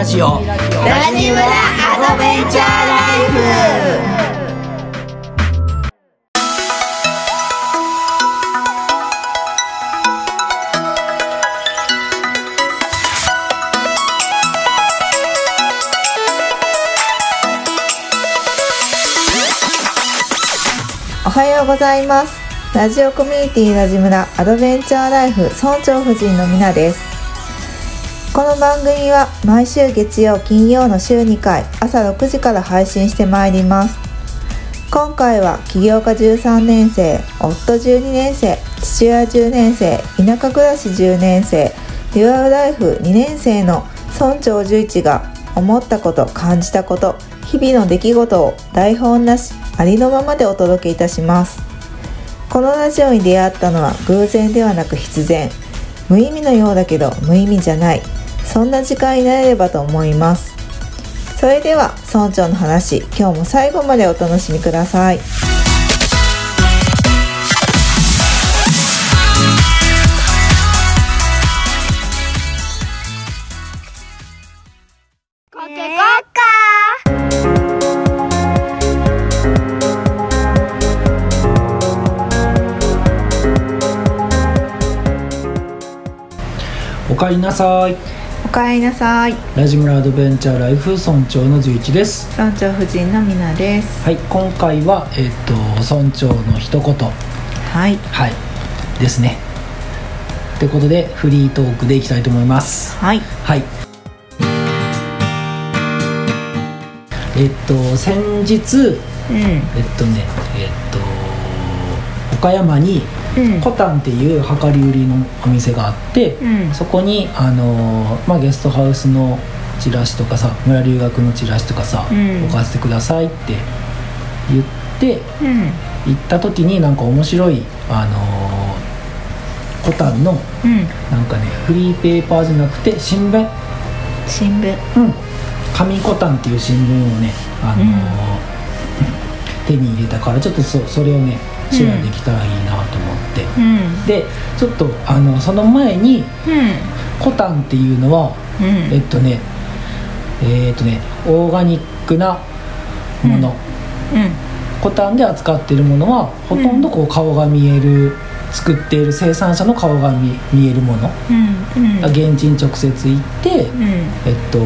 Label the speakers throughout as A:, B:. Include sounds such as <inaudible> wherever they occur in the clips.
A: ラジオ。
B: ラジムラアドベンチャーライフ
C: おはようございますラジオコミュニティラジムラアドベンチャーライフ村長夫人のみなですこの番組は毎週月曜金曜の週2回朝6時から配信してまいります。今回は起業家13年生夫12年生父親10年生田舎暮らし10年生デュアルライフ2年生の村長11が思ったこと感じたこと日々の出来事を台本なしありのままでお届けいたします。このラジオに出会ったのは偶然ではなく必然。無意味のようだけど無意味じゃない。そんな時間になれればと思います。それでは村長の話今日も最後までお楽しみください。
A: おかえりなさい。
C: おかえりなさい。
A: ラジムラアドベンチャーライフ村長の11です。
C: 村長夫人のみなです。
A: はい今回はえっ、と村長の一言。
C: はい。
A: はい。ですね。ということでフリートークでいきたいと思います。
C: はい。
A: はい。えっと先日
C: うん。
A: えっとねえっと岡山に
C: うん
A: コタンっていう量り売りのお店があって、
C: うん。
A: そこにあのーまあ、ゲストハウスのチラシとかさ村留学のチラシとかさ、
C: うん。
A: 置かせてくださいって言って
C: うん。
A: 行った時になんか面白いあのーコタンの
C: うん。
A: なんかねフリーペーパーじゃなくて新聞。
C: 新聞。
A: うん。紙コタンっていう新聞をね、あのー手に入れたからちょっとそそれをねシェアできたらいいなと思って、
C: うん。
A: でちょっとあのその前に
C: うん。
A: コタンっていうのは
C: うん。
A: えっとねえっとねオーガニックなもの、
C: うん。
A: コタンで扱っているものはほとんどこう顔が見える作っている生産者の顔が見見えるもの、
C: うんうん。
A: 現地に直接行って、
C: うん。
A: えっと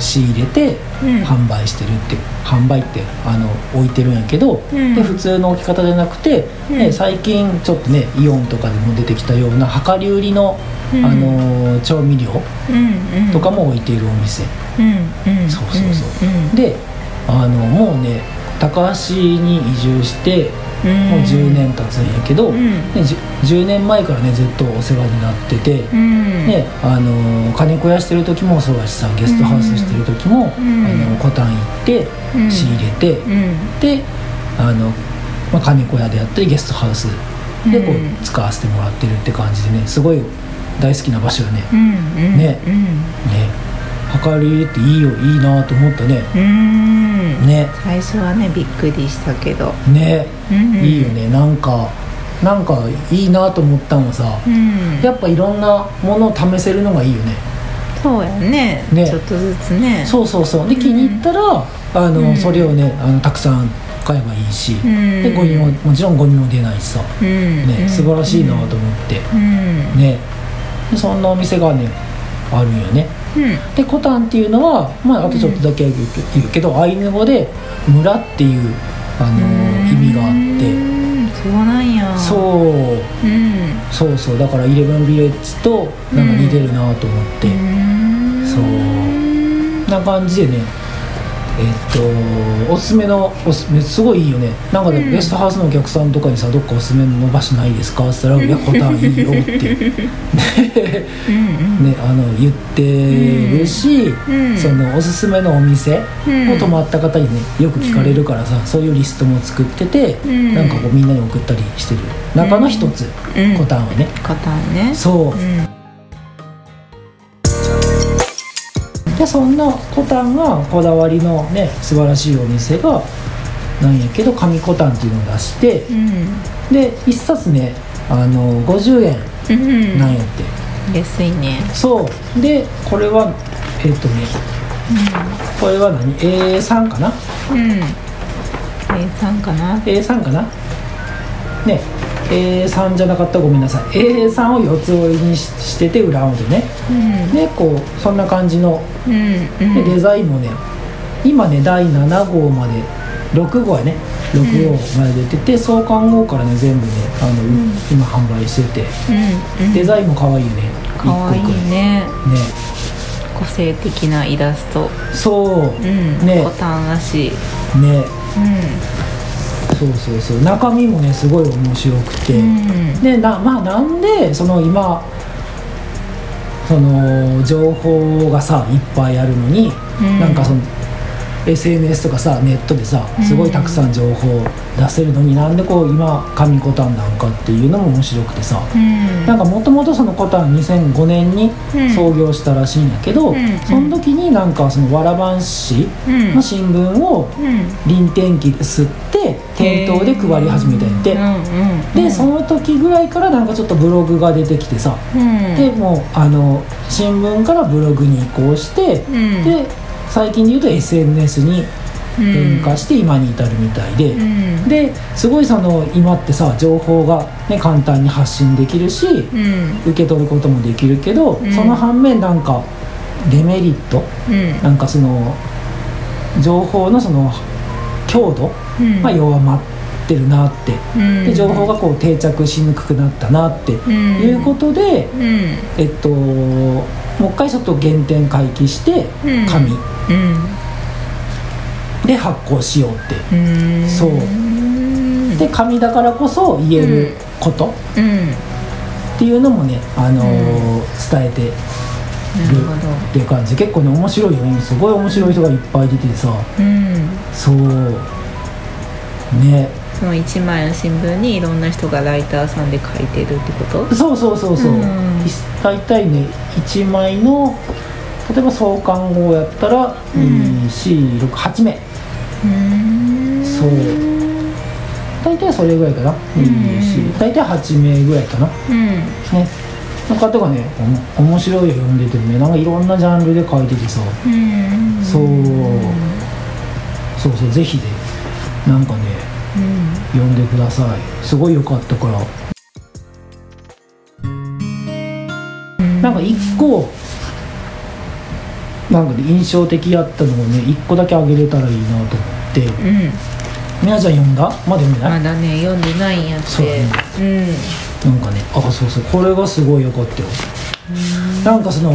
A: 仕入れて
C: うん。
A: 販売してるって販売ってあの置いてるんやけど、
C: うん。
A: で普通の置き方じゃなくて、
C: うん。
A: ね最近ちょっとねイオンとかでも出てきたような量り売りの、
C: うん。
A: あの調味料とかも置いているお店、そうそうそう。
C: うん
A: であのもうね高橋に移住して
C: うん
A: もう10年経つんやけど、
C: うん。
A: ね、じゅ 10, 年前からねずっとお世話になってて、
C: うん。
A: ねあの金子屋してる時もそうやしさゲストハウスしてる時も、
C: うん。
A: あのコタン行って
C: うん。
A: 仕入れて、
C: うん。
A: であの、まあ、金子屋であったりゲストハウスでこ
C: う
A: 使わせてもらってるって感じでねすごい大好きな場所よね。ね。
C: うん。
A: ね量りっていいよいいなと思ったね。
C: うん。
A: ね。
C: 最初はねびっくりしたけど。
A: ね、
C: うん
A: いいよね。なんかなんかいいなと思ったのはさ、
C: うん。
A: やっぱいろんなものを試せるのがいいよね。
C: そうやね。
A: ね。
C: ちょっとずつね。
A: そうそうそう。で気に入ったら、あの
C: うん。
A: それをねあのたくさん買えばいいし、
C: うん。
A: でゴミももちろんゴミも出ないしさ、
C: うん。
A: ね。素晴らしいなと思って、
C: うん。
A: ね。でそんなお店がねあるんよね
C: うん。
A: でコタンっていうのは、まあ、あとちょっとだけ言うけ言うけど、アイヌ語で「村」っていうあの意味があって。
C: うんそうなんや。
A: そう。
C: うん。
A: そうそう。だからイレブンビレッジとなんか似てるなと思って、
C: うん。
A: そう。な感じでねえっとおすすめのおすすめすごいいいよね。なんかでもゲストハウスのお客さんとかにさ「どっかおすすめの場所ないですか?」って言ったら「いやコタンいいよ」って。ね <laughs> あの言ってるし、
C: うん。
A: そのおすすめのお店
C: うん。
A: を泊まった方にねよく聞かれるからさ、そういうリストも作ってて、
C: ん。
A: なんかこうみんなに送ったりしてる。中の一つ、
C: うん。
A: コタンはね。
C: コタンね。
A: そう、でそんなコタンがこだわりのね素晴らしいお店がなんやけど紙コタンっていうのを出して
C: うん。
A: で1冊ねあの50円
C: うん
A: なんやって、
C: 安いね。
A: そう。でこれはえっとねこれは何？A3 かな？
C: うん。A3 かな。
A: A3 かな？ね A3 じゃなかったらごめんなさい。A3 を四つ折りにししてて裏表ね。
C: うん。
A: でこうそんな感じの
C: うんうん。
A: でデザインもね今ね第7号まで6号やね。6号まで出てて、創刊号からね全部ねあの、
C: ん。
A: 今販売してて。
C: うんうん。
A: デザインも可愛いよね。
C: かわいいね
A: ね。
C: 個性的なイラスト。
A: そう、
C: うん。
A: ね。
C: ボタンらし。い
A: ね。
C: う
A: そうそうそう。中身もねすごい面白くて、
C: んうん。
A: でなまあなんでその今その情報がさいっぱいあるのに、
C: うん。
A: なんかその SNS とかさネットでさすごいたくさん情報出せるのに、なんでこう今紙コタンなんかっていうのも面白くてさ、
C: うん。
A: なんかもともとそのコタン2005年に
C: うん。
A: 創業したらしいんやけど、
C: うん。
A: その時になんかそのわらばん市
C: うん。
A: の新聞を
C: うん。
A: 臨転機で吸って店頭で配り始めたんやって、
C: うんうん。
A: でその時ぐらいからなんかちょっとブログが出てきてさ、
C: うん。
A: でもうあの新聞からブログに移行して、
C: うん。
A: で最近で言うと SNS に変化して今に至るみたいで、
C: うん。
A: ですごいその今ってさ情報が、ね、簡単に発信できるし
C: うん。
A: 受け取ることもできるけど、
C: うん。
A: その反面なんかデメリット
C: うん。
A: なんかその情報のその強度
C: うん。
A: が弱まってるなって、
C: うん。
A: で情報がこう定着しにくくなったなって
C: うん。
A: いうことで、
C: うん。
A: えっともう一回ちょっと原点回帰して
C: うん。
A: 紙
C: うん。
A: で発行しようって。
C: うん
A: そう。
C: うん。
A: で紙だからこそ言えること。っ
C: うん。
A: ていうのもね、あのー
C: うん。
A: 伝えてるっていう感じ。結構ね面白いよね。すごい面白い人がいっぱい出ててさ。
C: うん。
A: そう。ね
C: その一枚の新聞にいろんな人がライターさんで書いてるってこと？
A: そうそうそうそう、
C: うん。
A: 大体ね1枚の例えば創刊号やったら
C: ん。
A: 248名。
C: うん。
A: そう。大体それぐらいかな、
C: ん。
A: 24大体8名ぐらいかな。
C: うん。
A: ね。の方がねおも面白いよ読んでてもねなんかいろんなジャンルで書いててさ。
C: うん。
A: そう。そうそうぜひねなんかね
C: うん
A: 読んでください。すごい良かったから。なんか一個なんかね印象的やったのをね一個だけあげれたらいいなと思って。
C: うん。
A: みなちゃん読んだ？まだ読んでない、
C: まだね読んでないんやって
A: そうだね。なんかねあそうそう。これがすごい良かったよ。なんかその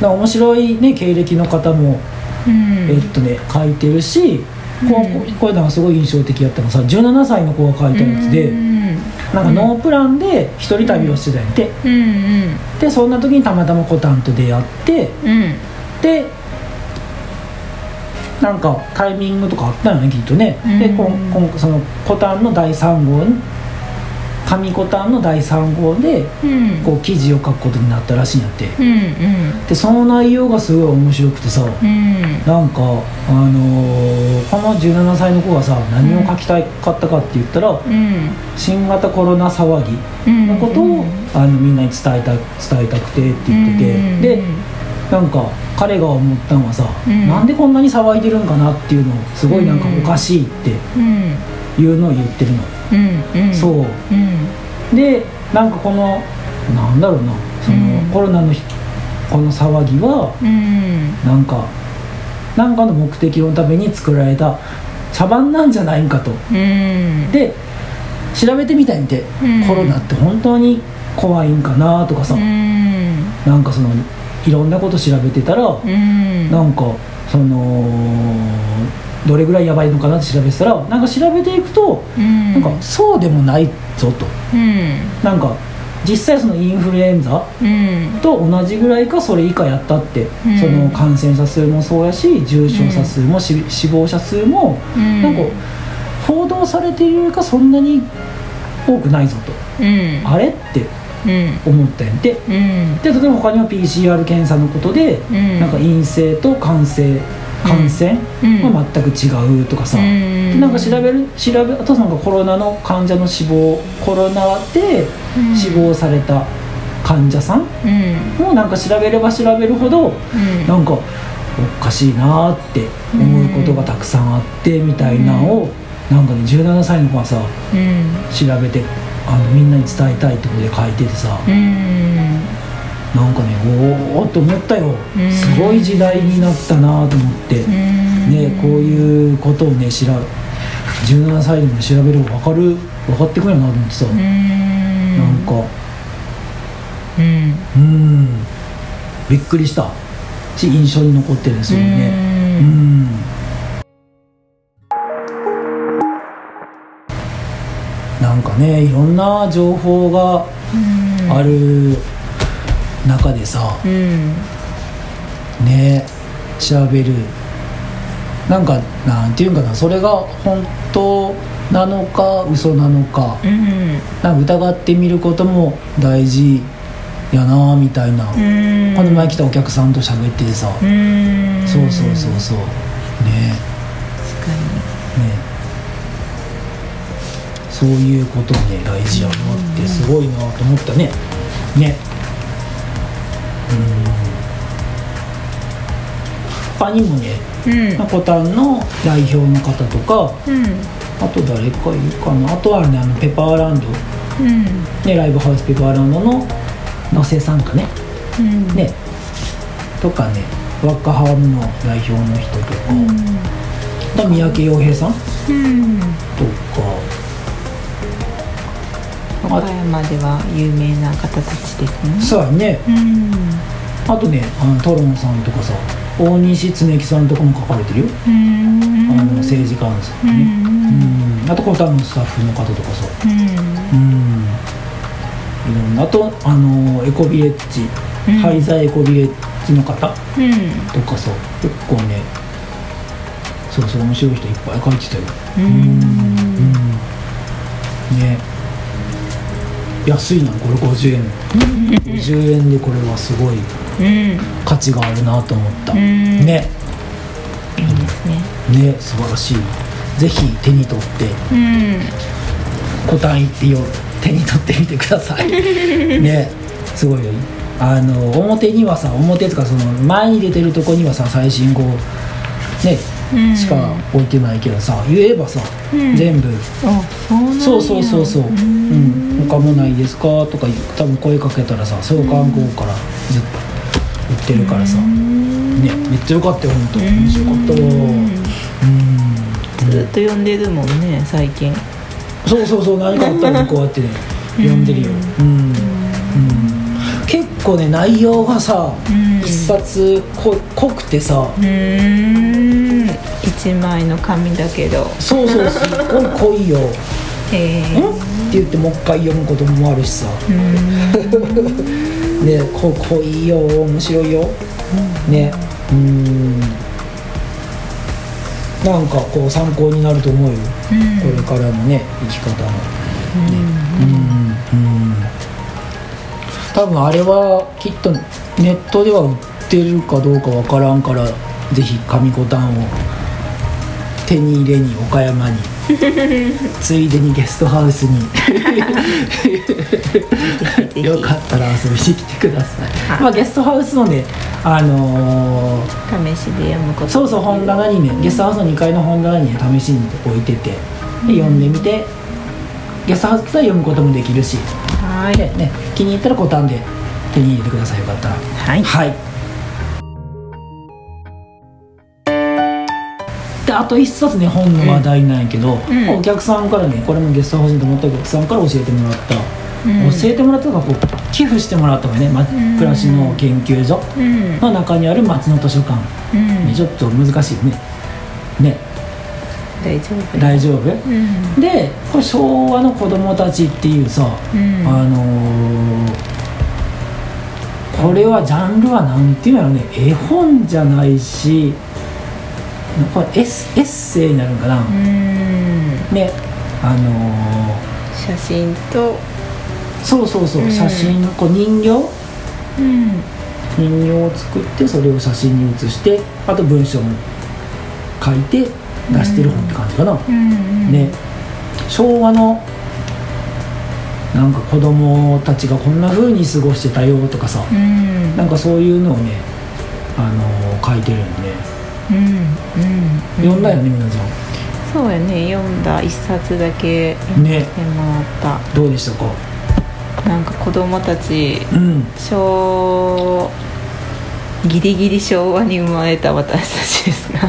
A: な面白いね経歴の方も、
C: うん。
A: えっとね書いてるし、こうこうこれなんかすごい印象的やったのさ17歳の子が書いたやつで、
C: うん
A: なんかノープランで一人旅をしてたんやって、
C: うん
A: でそんな時にたまたまコタンと出会って
C: うん。
A: でなんかタイミングとかあったよねきっとね、で
C: うん。
A: こんこんそのコタンの第3号に紙コタンの第3号で
C: うん。
A: こう記事を書くことになったらしいんやって。でその内容がすごい面白くてさ
C: うん。
A: なんかあのーこの17歳の子がさ何を書きたかったかって言ったら、
C: うん。
A: 新型コロナ騒ぎ
C: うん
A: のことを、あのみんなに伝えた伝えたくてって言ってて、
C: うん
A: でなんか彼が思ったのはさ、
C: うん。
A: なんでこんなに騒いでるんかなっていうのをすごいなんか
C: うん。
A: おかしいって
C: うん。
A: いうのを言ってるの、
C: うんうん。
A: そう。
C: うん。
A: でなんかこのなんだろうな。その、
C: うん。
A: コロナのひこの騒ぎは
C: うん。
A: なんかなんかの目的のために作られた茶番なんじゃないんかと。
C: うん。
A: で調べてみたいんで、
C: うん。
A: コロナって本当に怖いんかなとかさ、
C: うん。
A: なんかそのいろんなこと調べてたら、
C: うん。
A: なんかそのどれぐらいやばいのかなって調べてたらなんか調べていくと、
C: うん。
A: なんかそうでもないぞと。
C: うん。
A: なんか実際そのインフルエンザ
C: うん。
A: と同じぐらいかそれ以下やったって、
C: うん。
A: その感染者数もそうやし重症者数も、し死亡者数も、
C: うん。
A: なんか報道されているよりかそんなに多くないぞと、
C: うん。
A: あれって
C: うん。
A: 思ったんやって。
C: うん。
A: で例えば他には PCR 検査のことで、
C: うん。
A: なんか陰性と感染感染
C: うん。
A: は全く違うとかさ、
C: うん。
A: でなんか調べる調べあとなんかコロナの患者の死亡コロナで
C: うん。
A: 死亡された患者さん
C: うん。
A: もなんか調べれば調べるほど
C: うん。
A: なんかおかしいなーって思うことがたくさんあってみたいなのをなんかね17歳の子がさ
C: うん。
A: 調べてあのみんなに伝えたいってことで書いててさ。
C: うん
A: なんかねおおっと思ったよ。
C: うん。
A: すごい時代になったなと思って。
C: うん。
A: ねこういうことをね知ら17歳でもね調べれば分かる分かってくるよなと思ってさ。
C: うん。
A: なんか。
C: うん。
A: うん。びっくりした。し印象に残ってるんですよね。
C: う
A: うんん。なんかねいろんな情報が
C: うん。
A: ある中でさ
C: うん。
A: ね調べる。なんかなんていうんかなそれが本当なのか嘘なのか。
C: うん。
A: なんか疑ってみることも大事やなみたいな、
C: うん。
A: この前来たお客さんと喋っててさ、
C: うん。
A: そうそうそうそう。ね。
C: 確か
A: ね。そういうことね大事やなってすごいなと思ったね。ね他にもね
C: にうん。
A: コタンの代表の方とか
C: うん。
A: あと誰かいるかな。あとはねあのペパーランド、
C: うん。
A: ね、ライブハウスペパーランドの野瀬さんかね。
C: うん。
A: ね。とかねワッカハームの代表の人とか、あと三宅洋平さん。と
C: うん。
A: か。
C: 岡山では有名な方たちですね。
A: さあね。
C: うん。
A: あとねあのトロンさんとかさ大西恒樹さんとかも書かれてるよ、
C: うん。
A: あの政治家のさ
C: う
A: ね、
C: ん。
A: うん。あとコタンのスタッフの方とかさ
C: う。ん。
A: うん。いろんなあとあのエコビレッジ、
C: うん。
A: 廃材エコビレッジの方と
C: うん。
A: かさ結構ねそうそう面白い人いっぱい書いてたよ。
C: う
A: うん。ん。ね。安いなこれ50円。50円でこれはすごい。
C: うん
A: 価値があるなと思った、
C: うん。
A: ね。
C: いいですね。
A: ね素晴らしい。ぜひ手に取って。
C: うん。
A: コタン行ってよ手に取ってみてください。<laughs> ね。すごいよ。あの表にはさ表とかその前に出てるとこにはさ最新号ね
C: うん。
A: しか置いてないけどさ言えばさ、
C: うん。
A: 全部。
C: あそう
A: そうそうそうそう、う
C: うん。
A: ん、他もないですか？とか多分声かけたらさ創刊号からずっと売ってるからさ、ねめっちゃよかったよ本当面白かったわ。うん。
C: ずっと読んでるもんね最近。
A: そうそうそう何かあったらこうやってね。読んでるよ。うん、うん、結構ね内容がさ、
C: うん。
A: 一冊こ濃くてさ。
C: うーん。一枚の紙だけど。
A: そうそうすっごい濃いよ。
C: へえ
A: ん？って言ってもう一回読むこともあるしさ
C: うん
A: ねこ濃いよ面白いよ。ね。うん。なんかこう参考になると思うよ。これからのね生き方のね。うんうん。多分あれはきっとネットでは売ってるかどうかわからんからぜひ紙コタンを手に入れに岡山についでにゲストハウスに。
C: ひ <laughs>
A: よかったら遊びに来てください、
C: はい。
A: まあ、ゲストハウスのねあのー
C: 試しで読むこと。
A: そうそう本棚にねゲストハウスの2階の本棚にね試しに置いててで読んでみてゲストハウスから読むこともできるし。
C: はい。
A: で、ね、気に入ったらボタンで手に入れてくださいよかったら。
C: はい。
A: はいであと一冊ね本の話題なんやけど、
C: ん
A: お客さんからねこれもゲストハウスと思ったお客さんから教えてもらった、
C: うん。
A: 教えてもらったのがこう寄付してもらったのがね、ま、
C: ん。
A: 暮らしの研究所
C: うん。
A: の中にある町の図書館、
C: うん。
A: ねちょっと難しいよね。ね。
C: 大丈夫。
A: 大丈夫？
C: うん。
A: でこれ昭和の子供たちっていうさ、
C: うん。
A: あのーこれはジャンルはなんていうんやろね。絵本じゃないしこれエッエッセイになるんかな、
C: うん。
A: ねあの
C: 写真と。
A: ーそうそうそう、
C: うん。
A: 写真こう人形。
C: うん。
A: 人形を作ってそれを写真に写してあと文章も書いて出してる本って感じかな、
C: うん。
A: ね昭和のなんか子供たちがこんな風に過ごしてたよとかさ、
C: うん。
A: なんかそういうのをねあの書いてるんで、
C: うんうん
A: 読んだよねみなちゃん。
C: そうやね読んだ一冊だけ読んでもらっ
A: どうでしたか？
C: た、なんか子供たち
A: うん。
C: 小ギリギリ昭和に生まれた私たちですが。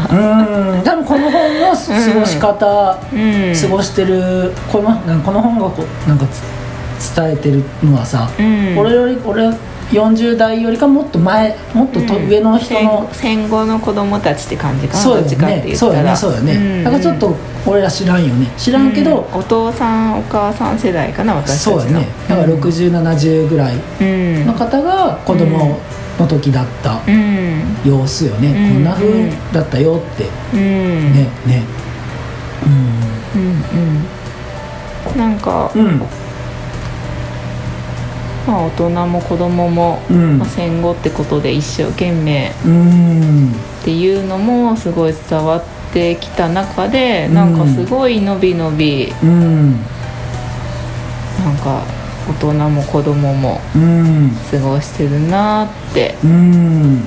A: うん。多分この本の過ごし方、
C: うん。
A: 過ごしてるこのこの本がこうなんかつ伝えてるのはさ、
C: うん。
A: 俺より俺40代よりかもっと前もっとと
C: うん。
A: 上の人の、
C: 戦戦後の子供たちって感じかな
A: そうだね。そうね。そうだね、
C: ん。
A: だからちょっと俺ら知らんよね。知らんけど、
C: うんお父さんお母さん世代かな私たちの。
A: そうだね。だから6070ぐらい
C: うん。
A: の方が子供の時だった
C: うん。
A: 様子よね、
C: うん。
A: こんな風だったよって、
C: うん。
A: ねね。
C: うん。うんなんか、
A: うんうん
C: まあ、大人も子供も、
A: うん。
C: まあ、戦後ってことで一生懸命
A: うん。
C: っていうのもすごい伝わってきた中で、
A: うん。
C: なんかすごいのびのび
A: うん。
C: なんか大人も子供も
A: うん。
C: 過ごしてるなって
A: うん。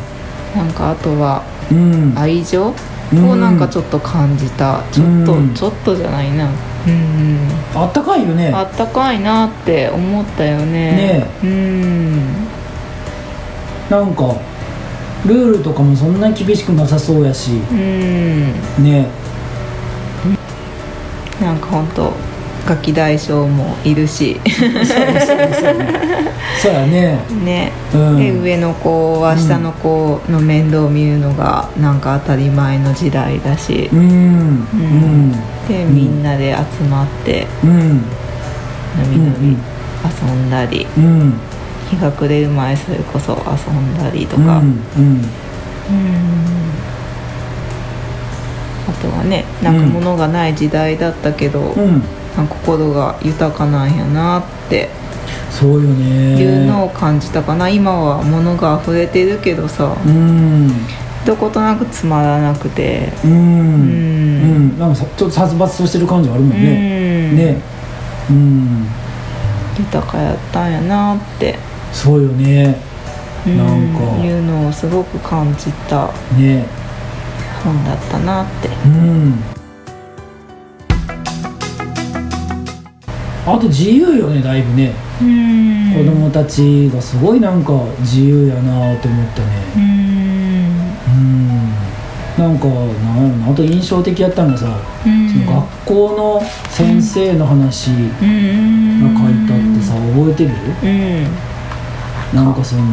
C: なんかあとは
A: うん。
C: 愛情
A: うん。
C: をなんかちょっと感じた、ちょっと、
A: うん。
C: ちょっとじゃないなうん
A: あったかいよね。
C: あったかいなって思ったよね。
A: ね。
C: うん。
A: なんかルールとかもそんなに厳しくなさそうやし。
C: うん。
A: ね。
C: なんか本当ガキ大将もいるし。
A: そうやね。<laughs>
C: ね、
A: うん。
C: で上の子は下の子の面倒を見るのがなんか当たり前の時代だし。
A: う、ん。うん。
C: でみんなで集まって。
A: うん。
C: のびのび
A: うん
C: 遊んだり、
A: うん。
C: 日が暮れる前それこそ遊んだりと
A: うん。
C: か、
A: うん。
C: あとはねなんか物がない時代だったけど、
A: うん
C: 心が豊かなんやなって
A: そうよね。
C: いうのを感じたかな、今は物が溢れてるけどさ、
A: うん。
C: どことなくつまらなくて。
A: うん。
C: う
A: うん。んなんかさちょっと殺伐としてる感じあるもんね。
C: うん。
A: ね。うん。
C: 豊かやったんやなって、
A: そうよね。
C: うん。
A: なんか。
C: いうのをすごく感じた
A: ね。
C: 本だったなって。
A: うんあと自由よねだいぶね。
C: うん。
A: 子供たちがすごいなんか自由やなって思ったね。
C: うん。
A: うん。なんかなんやろな。あと印象的やったのがさ、
C: うん。
A: その学校の先生の話が
C: うん。
A: 書いてあってさ覚えてる？
C: うん。
A: なんかその、
C: ん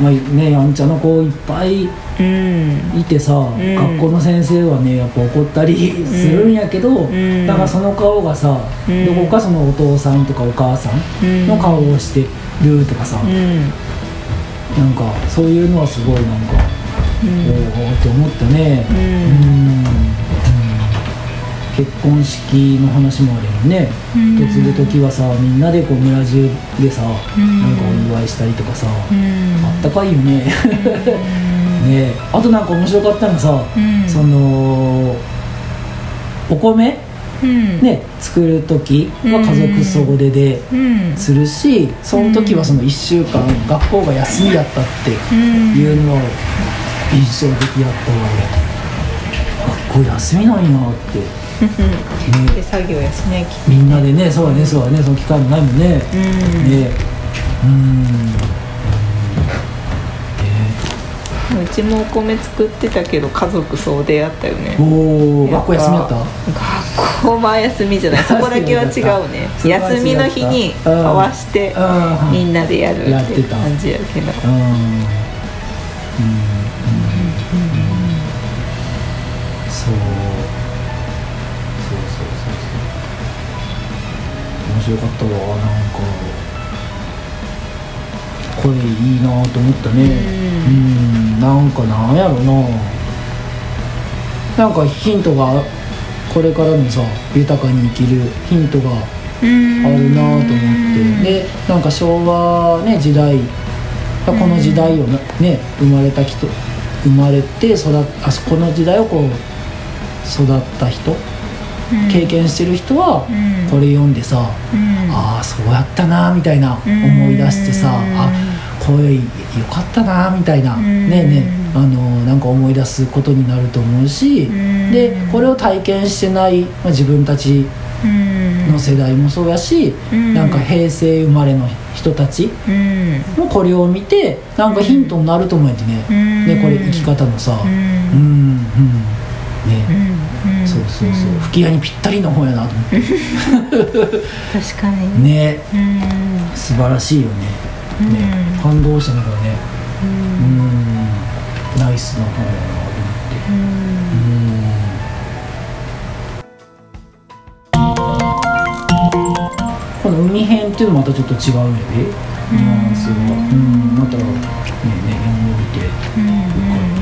A: まあねやんちゃな子いっぱい
C: うん
A: いてさ、
C: ん。
A: 学校の先生はねやっぱ怒ったりするんやけど、
C: ん。
A: だからその顔がさ、
C: うん。
A: どこかそのお父さんとかお母さんの顔をしてるとかさ、
C: うん。
A: なんかそういうのはすごいなんか、おおって思ったね。
C: うん。
A: うん。結婚式の話もあるよね。
C: うん。
A: 嫁ぐ時はさみんなでこう村中でさ、
C: ん。
A: なんかお祝いしたりとかさ、
C: うん。
A: あったかいよねね。あとなんか面白かったのさ、
C: うん。
A: そのお米？
C: うん。
A: ね作る時は家族総出で
C: うん。
A: するしその時はその1週間学校が休みやったって
C: うん。
A: いうのは印象的やったわ学校休みなんやって、ね。
C: で作業やしね
A: みんなでねそうだねそうだねその機会もないもんね、ね。うん
C: うちもお米作ってたけど家族総出やったよね。
A: おお学校休みやった？
C: 学校は休みじゃない。そこだけは違うね。<laughs> 休みの日に合わして
A: うん。
C: みんなでやる
A: って
C: 感じやけど。
A: うん。うん。うん。そう。そうそうそうそう。面白かったわ。なんかこれいいなと思ったね。うんなんかなんやろな。なんかヒントがこれからのさ豊かに生きるヒントがあるなと思って。でなんか昭和ね時代この時代をなね生まれた人生まれて育っあそこの時代をこう育った人
C: うん。
A: 経験してる人は
C: うん。
A: これ読んでさ、
C: うん。
A: ああそうやったなみたいな思い出してさ、あこれよかったなみたいな、
C: うん。
A: ねえねえあのなんか思い出すことになると思うし、
C: うん。
A: でこれを体験してない、まあ、自分たち
C: うん。
A: の世代もそうやし、
C: うん。
A: なんか平成生まれの人たち
C: うん。
A: もこれを見てなんかヒントになると思うんやってね,、
C: うん。
A: ねこれ生き方のさ、
C: う
A: うん
C: ん
A: うん。ね、
C: うん
A: そうそうそう。
C: うん。
A: 吹き矢にぴったりの本やなと思って。<laughs>
C: 確かに。
A: ね。
C: うん。
A: 素晴らしいよねね、
C: うん。
A: 感動したねこれね。
C: うん。
A: うん。ナイスな本やなと思って。
C: うん。
A: この海編っていうのもまたちょっと違うんやでニュアンスが。うん。またねね読んでみてよかっ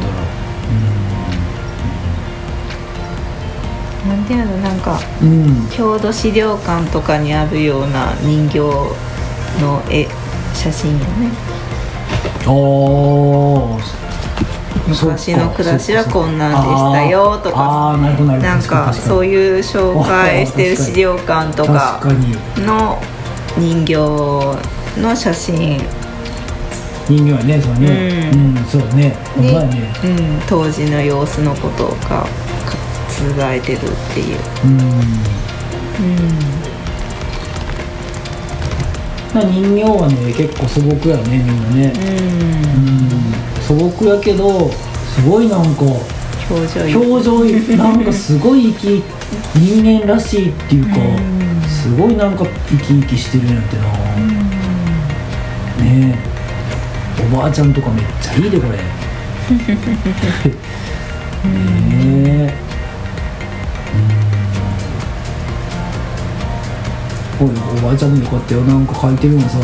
A: たら。
C: なんていうの？なんか
A: うん、うん、
C: 郷土資料館とかにあるような人形の絵写真よね。
A: ああ
C: 昔の暮らしはこんなんでしたよとか。
A: な
C: んかそう
A: う
C: いう紹介してる資料館とかの人形の写真、
A: 人形はねそうね。
C: う
A: うん、そうね。ほんまやね。
C: うん、当時の様子のことが覆えてるっていう、
A: うん。
C: うん。
A: まあ人形はね結構素朴やねみんなね。うん。素朴やけどすごいなんか
C: 表情いい。
A: 表情なんかすごい生き人間らしいっていうか
C: うん。
A: すごいなんか生き生きしてるんやってな。ねえ。おばあちゃんとかめっちゃいいでこれ。<laughs> <laughs> ねばあちゃんもよかったよなんか書いてるのさ。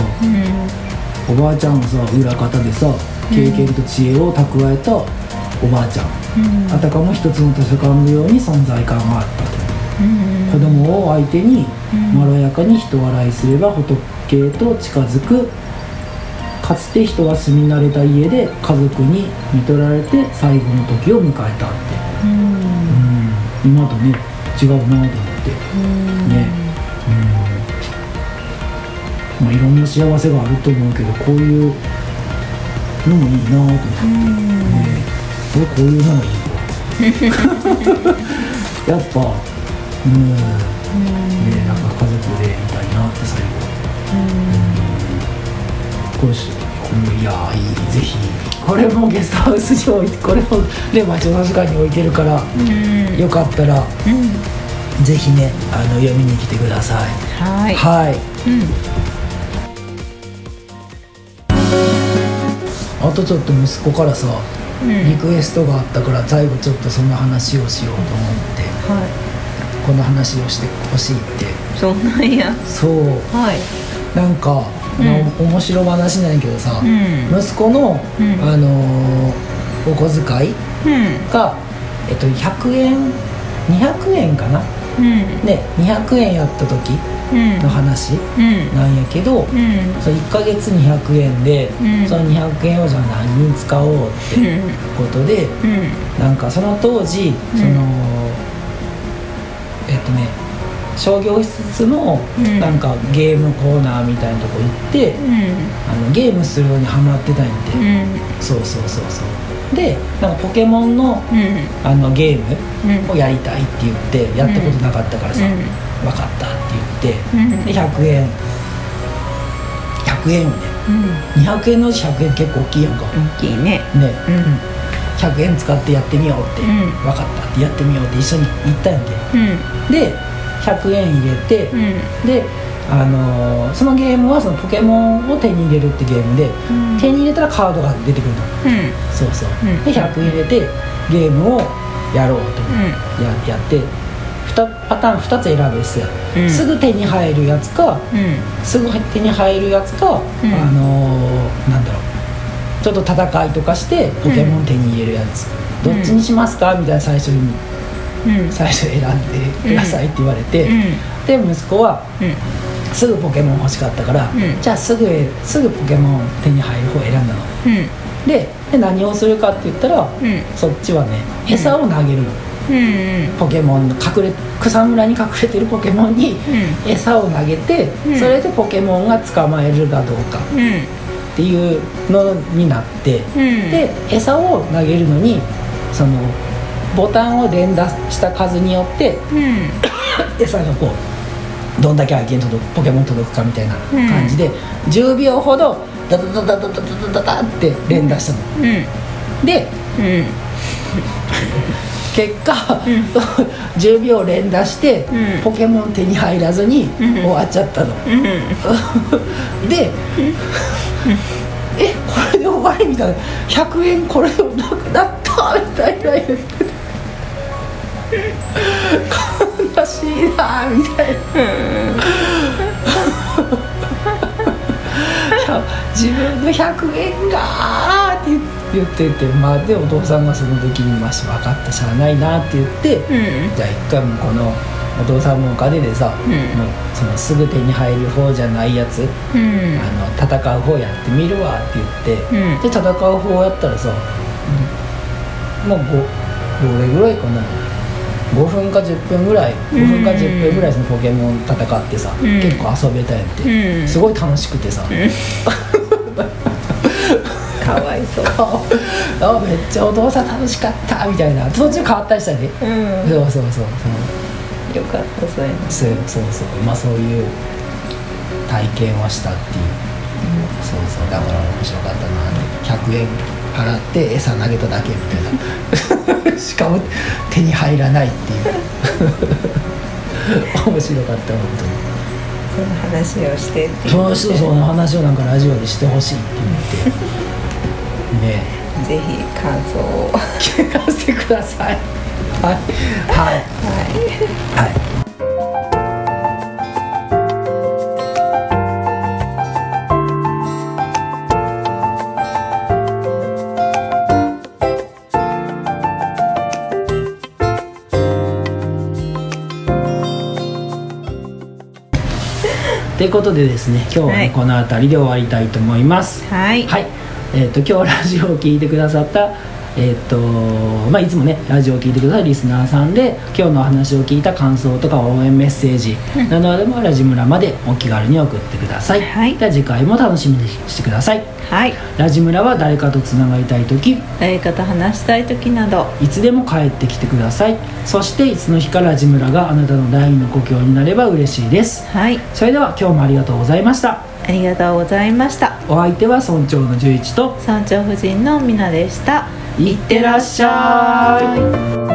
A: おばあちゃんはさ裏方でさ経験と知恵を蓄えたおばあちゃん、あたかも一つの図書館のように存在感があったと。子供を相手にまろやかに人笑いすれば仏へと近づく。かつて人が住み慣れた家で家族に見取られて最後の時を迎えたって。うん。今とね違うなと思って。ね。うんまあいろんな幸せがあると思うけどこういうのもいいなと思ってね俺こういうのがいいわ。やっぱうん。ねなん。か家族でいたいなって最後。これしうん。いやいいぜひこれもゲストハウスに置いてこれもね町の図書館に置いてるからよかったらぜひねあの読みに来てください
C: はい
A: はい
C: うん
A: あとちょっと息子からさ
C: うん。
A: リクエストがあったから最後ちょっとその話をしようと思って
C: は
A: この話をしてほしいって。
C: いそんなんや。
A: そう。
C: はい。
A: なんか、あの面白話なんやけどさ、
C: うん。
A: 息子の、
C: うん。
A: あのーお小遣い
C: うん。
A: が、えっと、100円200円かな
C: うん。
A: ね200円やった時
C: うん。
A: の話
C: うん。
A: なんやけど、
C: うん。
A: その1ヶ月200円で、
C: うん。
A: その200円をじゃあ何に使おうってことで、
C: うん。
A: なんかその当時
C: うん。
A: その、えっとね商業施設の
C: うん。
A: なんかゲームコーナーみたいなとこ行って、
C: うん。
A: あのゲームするようにハマってたんやって、
C: うん。
A: そうそうそうそうでなんかポケモンの
C: うん
A: あのゲーム
C: うん。
A: をやりたいって言ってやったことなかったからさ、
C: うん。
A: 分かったって言って、
C: うん
A: で100円100円をね。
C: うん。
A: 200円のうち100円結構大きいやんか、
C: 大きいね。
A: ね。
C: うん。
A: 100円使ってやってみようって、
C: うん。
A: 分かったってやってみようって一緒に行ったんやんけ。
C: うん。
A: で100円入れて、
C: うん。
A: で、あのーそのゲームはそのポケモンを手に入れるってゲームで、
C: うん。
A: 手に入れたらカードが出てくるの。
C: うん。
A: そうそう、
C: うん。
A: で100入れてゲームをやろうとややって2パターン2つ選ぶですよ、
C: うん。
A: すぐ手に入るやつか
C: うん。
A: すぐ手に入るやつか、
C: ん。
A: あのーなんだろう。ちょっと戦いとかしてポケモン手に入れるやつ、
C: うん。
A: どっちにしますか？みたいな最初に
C: うん。
A: 最初選んでくださいって言われて、
C: うん。
A: で息子は
C: うん
A: すぐポケモン欲しかったから、
C: うん。
A: じゃあすぐすぐポケモン手に入る方を選んだの。
C: うん。
A: でで何をするかって言ったら、
C: うん。
A: そっちはね餌を投げるの、ポケモンの隠れ草むらに隠れてるポケモンに餌を投げて、
B: うん。
A: それでポケモンが捕まえるかどうか
B: うん。
A: っていうのになって、
B: うん。
A: で餌を投げるのにそのボタンを連打した数によって
B: うん。<coughs>
A: 餌がこうどんだけ相手に届くポケモンに届くかみたいな感じで、10秒ほどダダダダダダダダダダって連打したの。
B: うん
A: で
B: うん
A: 結果、10秒連打して、
B: うん
A: ポケモン手に入らずに
B: うん
A: 終わっちゃったの。
B: うん
A: で、えこれで終わりみたいな100円これでなくなったみたいな言ってて悲しいなみたいな。自分の100円がって言っててまあでお父さんがその時に「まし分かったしゃあないな」って言って、
B: うん。
A: じゃあ一回もこのお父さんのお金でさ、
B: うん。
A: もうそのすぐ手に入る方じゃないやつ
B: うん。
A: あの戦う方やってみるわって言って、
B: うん。
A: で戦う方やったらさ、まあごどれぐらいかな5分か10分ぐらい5分か10分ぐらいそのポケモン戦ってさ、
B: うん。
A: 結構遊べたんやって、
B: うん。
A: すごい楽しくてさ、<laughs>
B: かわいそう。
A: あめっちゃお父さん楽しかったみたいな。途中変わったりしたね、
B: うん。
A: そうそうそうそう。
B: よかったそうやな
A: そうそうそう。まあそういう体験をしたっていう、そうそう。だから面白かったな100円払って餌投げただけみたいな。<laughs> しかも手に入らないっていう。<laughs> 面白かった本
B: その話をしてって
A: 当にそうそうその話をなんかラジオでしてほしいって言って。ね。
B: ぜひ感想を。は
A: 聞かせてください。はい。はい。
B: い。
A: はいということでですね今日はね、
B: はい
A: この辺りで終わりたいと思います。
B: はい。
A: はい、えー、と今日ラジオを聞いてくださったえーとまあ、いつもねラジオを聞いてくださるリスナーさんで今日のお話を聞いた感想とか応援メッセージなどでもラジムラまでお気軽に送ってください、
B: はい。
A: では次回も楽しみにしてください。
B: はい。
A: ラジムラは誰かとつながりたい時
B: 誰かと話したい時など。
A: いつでも帰ってきてください。そしていつの日かラジムラがあなたの第二の故郷になれば嬉しいです。
B: はい。
A: それでは今日もありがとうございました。
B: ありがとうございました。
A: お相手は村長の十一と
B: 山頂夫人のみなでした
A: いってらっしゃい。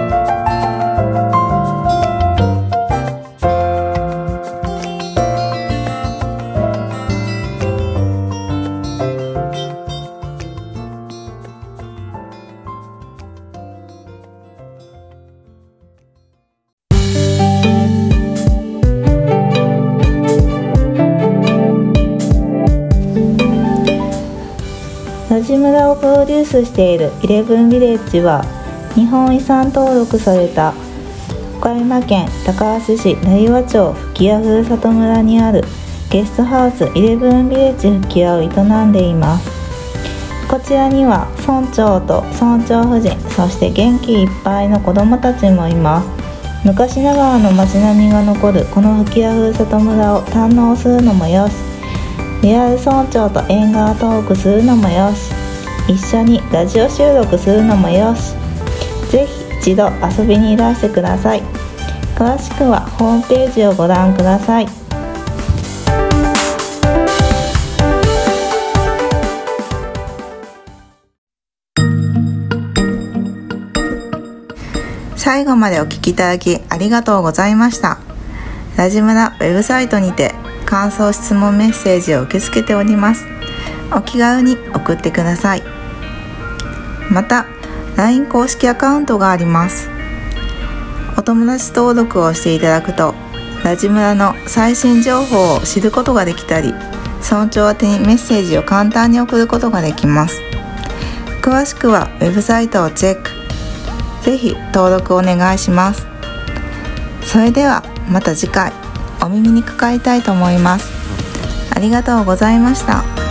B: スしているイレブンビレッジは日本遺産登録された岡山県高梁市成羽町吹屋ふるさと村にあるゲストハウスイレブンビレッジ吹屋を営んでいます。こちらには村長と村長夫人そして元気いっぱいの子どもたちもいます。昔ながらの街並みが残るこの吹屋ふるさと村を堪能するのもよし。リアル村長と縁側トークするのもよし。一緒にラジオ収録するのもよし。ぜひ一度遊びにいらしてください。詳しくはホームページをご覧ください。最後までお聞きいただきありがとうございました。ラジムラウェブサイトにて感想質問メッセージを受け付けております。お気軽に送ってください。また LINE 公式アカウントがあります。お友達登録をしていただくとラジムラの最新情報を知ることができたり村長宛てにメッセージを簡単に送ることができます。詳しくはウェブサイトをチェック。ぜひ登録お願いします。それではまた次回お耳にかかりたいと思います。ありがとうございました。